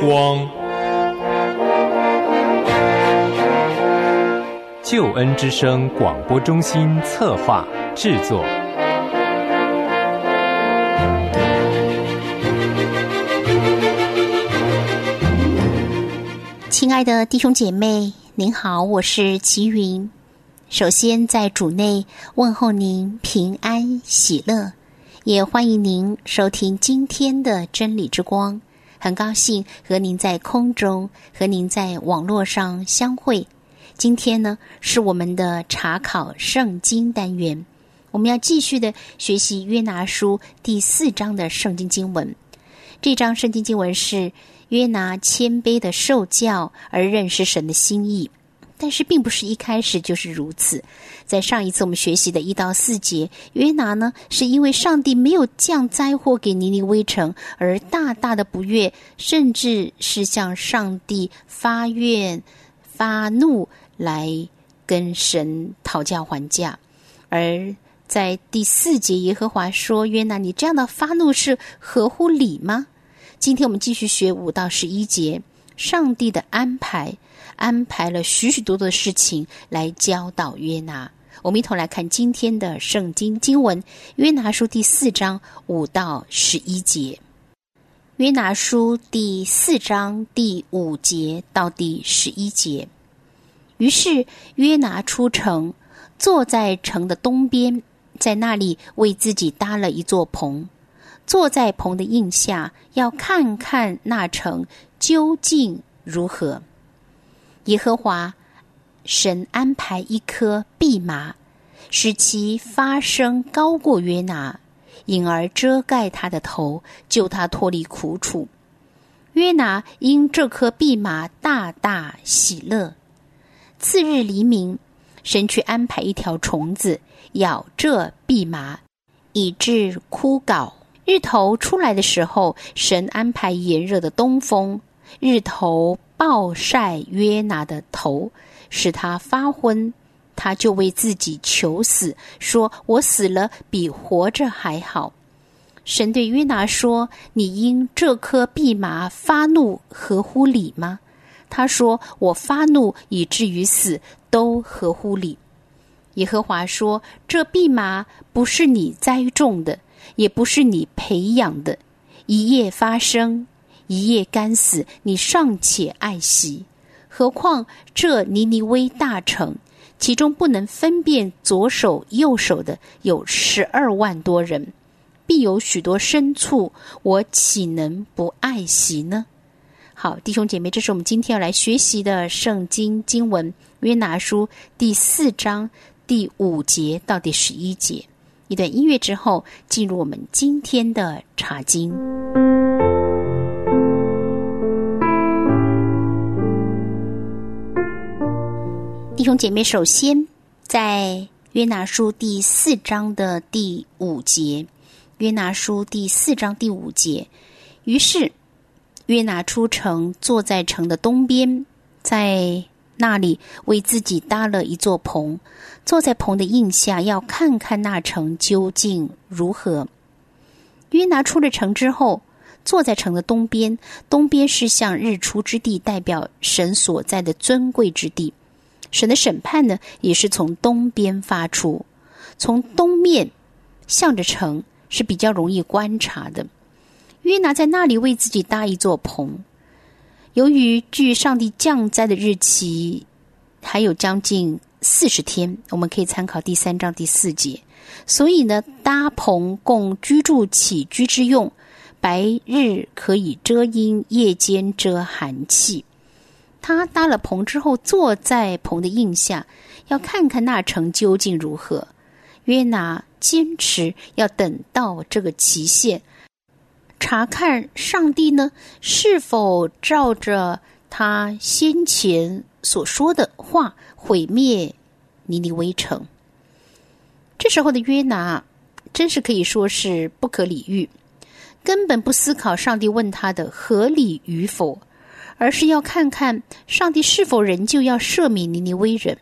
光，救恩之声广播中心策划制作。亲爱的弟兄姐妹，您好，我是齐云。首先在主内问候您平安喜乐，也欢迎您收听今天的真理之光。很高兴和您在空中和您在网络上相会。今天呢是我们的查考圣经单元，我们要继续的学习约拿书第四章的圣经经文。这章圣经经文是。约拿谦卑的受教而认识神的心意，但是并不是一开始就是如此。在上一次我们学习的一到四节，约拿呢是因为上帝没有降灾祸给尼尼微城而大大的不悦，甚至是向上帝发怨发怒来跟神讨价还价。而在第四节，耶和华说：“约拿，你这样的发怒是合乎理吗？”今天我们继续学五到十一节，上帝的安排安排了许许多多的事情来教导约拿。我们一同来看今天的圣经经文：约拿书第四章五到十一节。约拿书第四章第五节到第十一节。于是约拿出城，坐在城的东边，在那里为自己搭了一座棚。坐在棚的印下，要看看那城究竟如何。耶和华神安排一棵蓖麻，使其发生高过约拿，因而遮盖他的头，救他脱离苦楚。约拿因这棵蓖麻大大喜乐。次日黎明，神去安排一条虫子咬这蓖麻，以致枯槁。日头出来的时候，神安排炎热的东风，日头暴晒约拿的头，使他发昏，他就为自己求死，说：“我死了比活着还好。”神对约拿说：“你因这颗蓖麻发怒，合乎理吗？”他说：“我发怒以至于死，都合乎理。”耶和华说：“这蓖麻不是你栽种的。”也不是你培养的，一夜发生，一夜干死，你尚且爱惜，何况这尼尼微大城，其中不能分辨左手右手的有十二万多人，必有许多牲畜，我岂能不爱惜呢？好，弟兄姐妹，这是我们今天要来学习的圣经经文，约拿书第四章第五节到第十一节。一段音乐之后，进入我们今天的茶经。弟兄姐妹，首先在约拿书第四章的第五节，约拿书第四章第五节，于是约拿出城，坐在城的东边，在。那里为自己搭了一座棚，坐在棚的印下，要看看那城究竟如何。约拿出了城之后，坐在城的东边，东边是向日出之地，代表神所在的尊贵之地。神的审判呢，也是从东边发出，从东面向着城是比较容易观察的。约拿在那里为自己搭一座棚。由于距上帝降灾的日期还有将近四十天，我们可以参考第三章第四节。所以呢，搭棚供居住起居之用，白日可以遮阴，夜间遮寒气。他搭了棚之后，坐在棚的印下，要看看那城究竟如何。约拿坚持要等到这个期限。查看上帝呢是否照着他先前所说的话毁灭尼尼微城。这时候的约拿真是可以说是不可理喻，根本不思考上帝问他的合理与否，而是要看看上帝是否仍旧要赦免尼尼微人。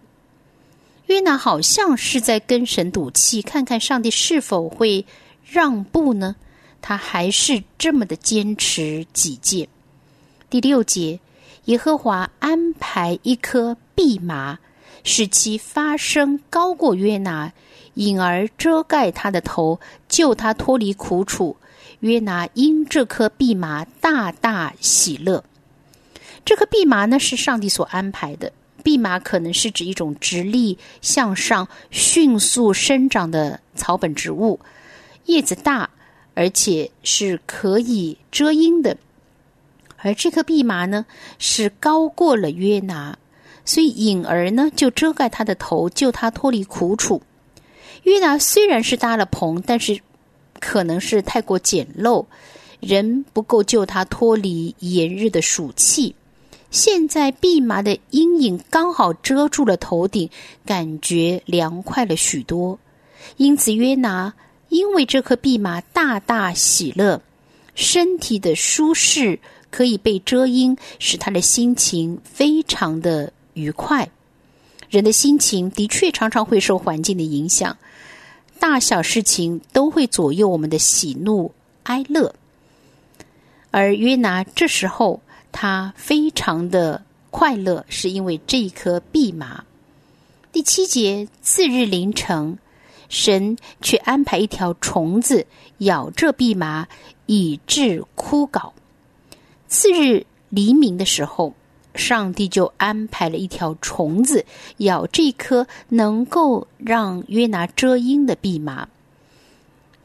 约拿好像是在跟神赌气，看看上帝是否会让步呢？他还是这么的坚持己见，第六节，耶和华安排一棵蓖麻，使其发生高过约拿，引而遮盖他的头，救他脱离苦楚。约拿因这棵蓖麻大大喜乐。这棵蓖麻呢，是上帝所安排的。蓖麻可能是指一种直立向上、迅速生长的草本植物，叶子大，而且是可以遮阴的。而这棵蓖麻呢，是高过了约拿，所以隐儿呢就遮盖他的头，救他脱离苦楚。约拿虽然是搭了棚，但是可能是太过简陋，人不够救他脱离炎日的暑气。现在蓖麻的阴影刚好遮住了头顶，感觉凉快了许多。因此约拿因为这棵蓖麻大大喜乐，身体的舒适可以被遮阴，使他的心情非常的愉快。人的心情的确常常会受环境的影响，大小事情都会左右我们的喜怒哀乐。而约拿这时候。他非常的快乐，是因为这一颗蓖麻。第七节，次日凌晨，神却安排一条虫子咬这蓖麻，以致枯槁。次日黎明的时候，上帝就安排了一条虫子咬这颗能够让约拿遮阴的蓖麻。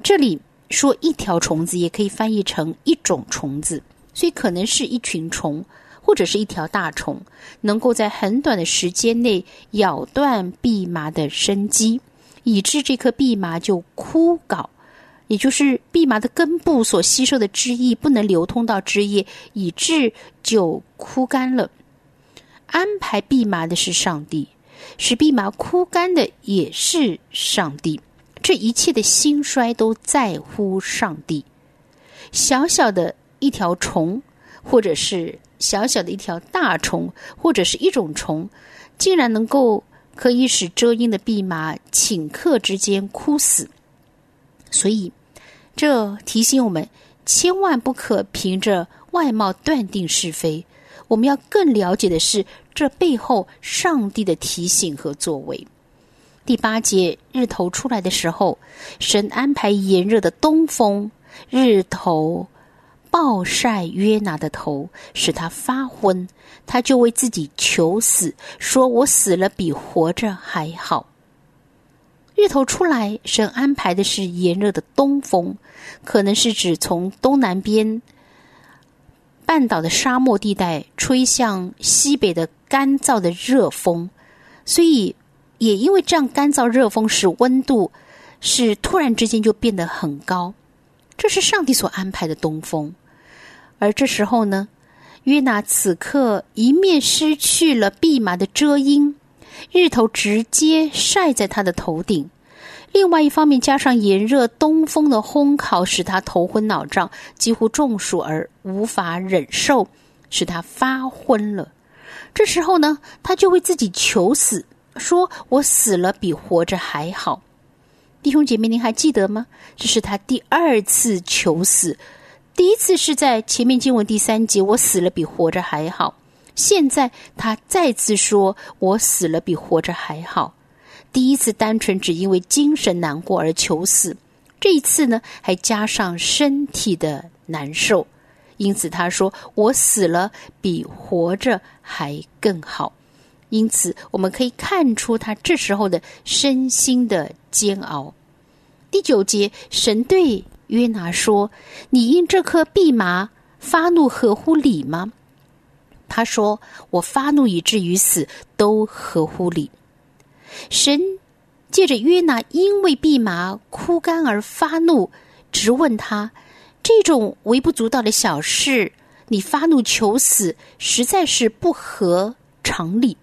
这里说一条虫子，也可以翻译成一种虫子。所以可能是一群虫，或者是一条大虫，能够在很短的时间内咬断蓖麻的生机，以致这棵蓖麻就枯槁，也就是蓖麻的根部所吸收的汁液不能流通到枝叶，以致就枯干了。安排蓖麻的是上帝，使蓖麻枯干的也是上帝。这一切的兴衰都在乎上帝。小小的。一条虫，或者是小小的一条大虫，或者是一种虫，竟然能够可以使遮阴的蓖麻顷刻之间枯死。所以，这提醒我们，千万不可凭着外貌断定是非。我们要更了解的是这背后上帝的提醒和作为。第八节，日头出来的时候，神安排炎热的东风，日头。暴晒约拿的头，使他发昏，他就为自己求死，说：“我死了比活着还好。”日头出来，神安排的是炎热的东风，可能是指从东南边半岛的沙漠地带吹向西北的干燥的热风，所以也因为这样干燥热风，使温度是突然之间就变得很高。这是上帝所安排的东风。而这时候呢，约拿此刻一面失去了蓖麻的遮阴，日头直接晒在他的头顶；另外一方面，加上炎热东风的烘烤，使他头昏脑胀，几乎中暑而无法忍受，使他发昏了。这时候呢，他就为自己求死，说：“我死了比活着还好。”弟兄姐妹，您还记得吗？这是他第二次求死。第一次是在前面经文第三节，我死了比活着还好。现在他再次说，我死了比活着还好。第一次单纯只因为精神难过而求死，这一次呢还加上身体的难受，因此他说我死了比活着还更好。因此我们可以看出他这时候的身心的煎熬。第九节，神对。约拿说：“你因这颗蓖麻发怒，合乎理吗？”他说：“我发怒以至于死，都合乎理。”神借着约拿因为蓖麻枯干而发怒，直问他：“这种微不足道的小事，你发怒求死，实在是不合常理。”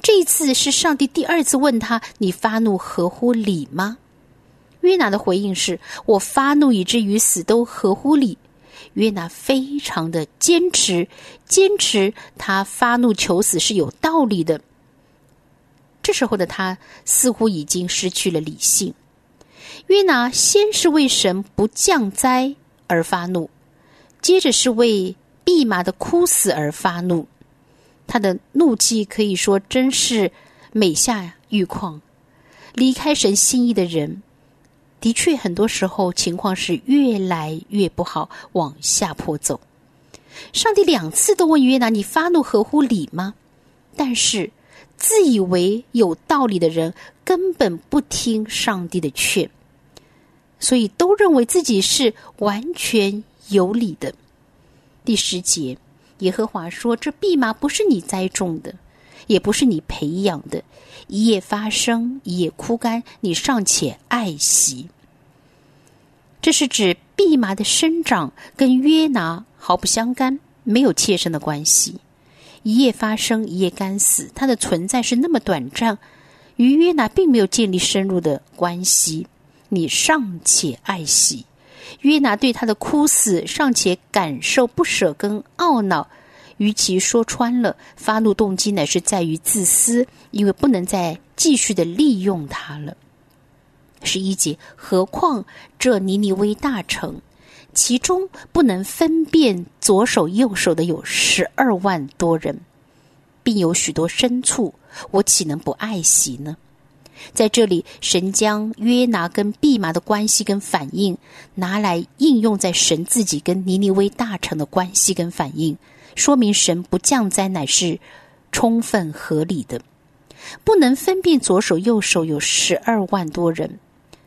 这一次是上帝第二次问他：“你发怒合乎理吗？”约拿的回应是：“我发怒以至于死都合乎理。”约拿非常的坚持，坚持他发怒求死是有道理的。这时候的他似乎已经失去了理性。约拿先是为神不降灾而发怒，接着是为弼马的哭死而发怒，他的怒气可以说真是美下玉矿。离开神心意的人，的确很多时候情况是越来越不好，往下坡走。上帝两次都问约拿：“你发怒合乎理吗？”但是自以为有道理的人根本不听上帝的劝，所以都认为自己是完全有理的。第十节，耶和华说：“这蓖麻不是你栽种的，也不是你培养的。”一夜发生，一夜枯干，你尚且爱惜。这是指蓖麻的生长跟约拿毫不相干，没有切身的关系。一夜发生，一夜干死，它的存在是那么短暂，与约拿并没有建立深入的关系。你尚且爱惜，约拿对他的枯死尚且感受不舍跟懊恼。与其说穿了，发怒动机乃是在于自私，因为不能再继续的利用他了。十一节，何况这尼尼微大城，其中不能分辨左手右手的有十二万多人，并有许多牲畜，我岂能不爱惜呢？在这里，神将约拿跟毕马的关系跟反应拿来应用在神自己跟尼尼微大臣的关系跟反应。说明神不降灾乃是充分合理的，不能分辨左手右手有十二万多人，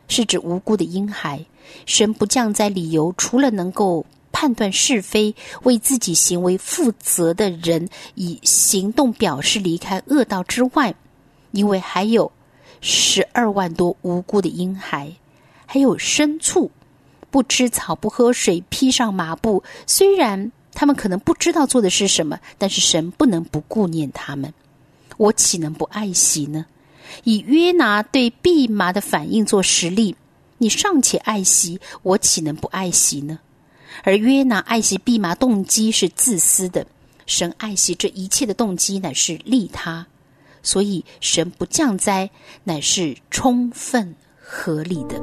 是指无辜的婴孩。神不降灾理由，除了能够判断是非、为自己行为负责的人以行动表示离开恶道之外，因为还有十二万多无辜的婴孩，还有牲畜不吃草、不喝水、披上麻布，虽然。他们可能不知道做的是什么，但是神不能不顾念他们。我岂能不爱惜呢？以约拿对蓖麻的反应做实例，你尚且爱惜，我岂能不爱惜呢？而约拿爱惜蓖麻动机是自私的，神爱惜这一切的动机乃是利他，所以神不降灾乃是充分合理的。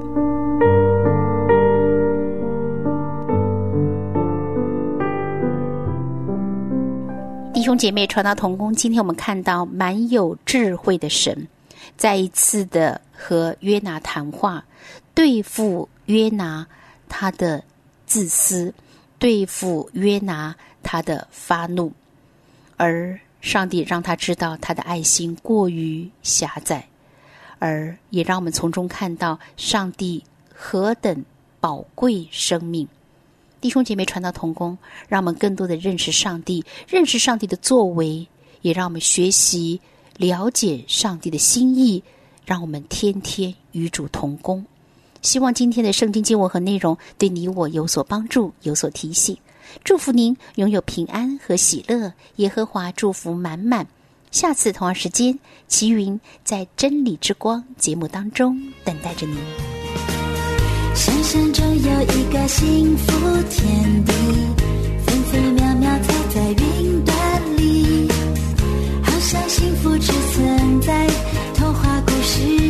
弟兄姐妹，传道同工，今天我们看到蛮有智慧的神，再一次的和约拿谈话，对付约拿他的自私，对付约拿他的发怒，而上帝让他知道他的爱心过于狭窄，而也让我们从中看到上帝何等宝贵生命。弟兄姐妹，传道同工，让我们更多的认识上帝，认识上帝的作为，也让我们学习了解上帝的心意，让我们天天与主同工。希望今天的圣经经文和内容对你我有所帮助，有所提醒。祝福您拥有平安和喜乐，耶和华祝福满满。下次同样时间，齐云在真理之光节目当中等待着您。想象中有一个幸福天地，分分秒秒踩在云端里，好像幸福只存在童话故事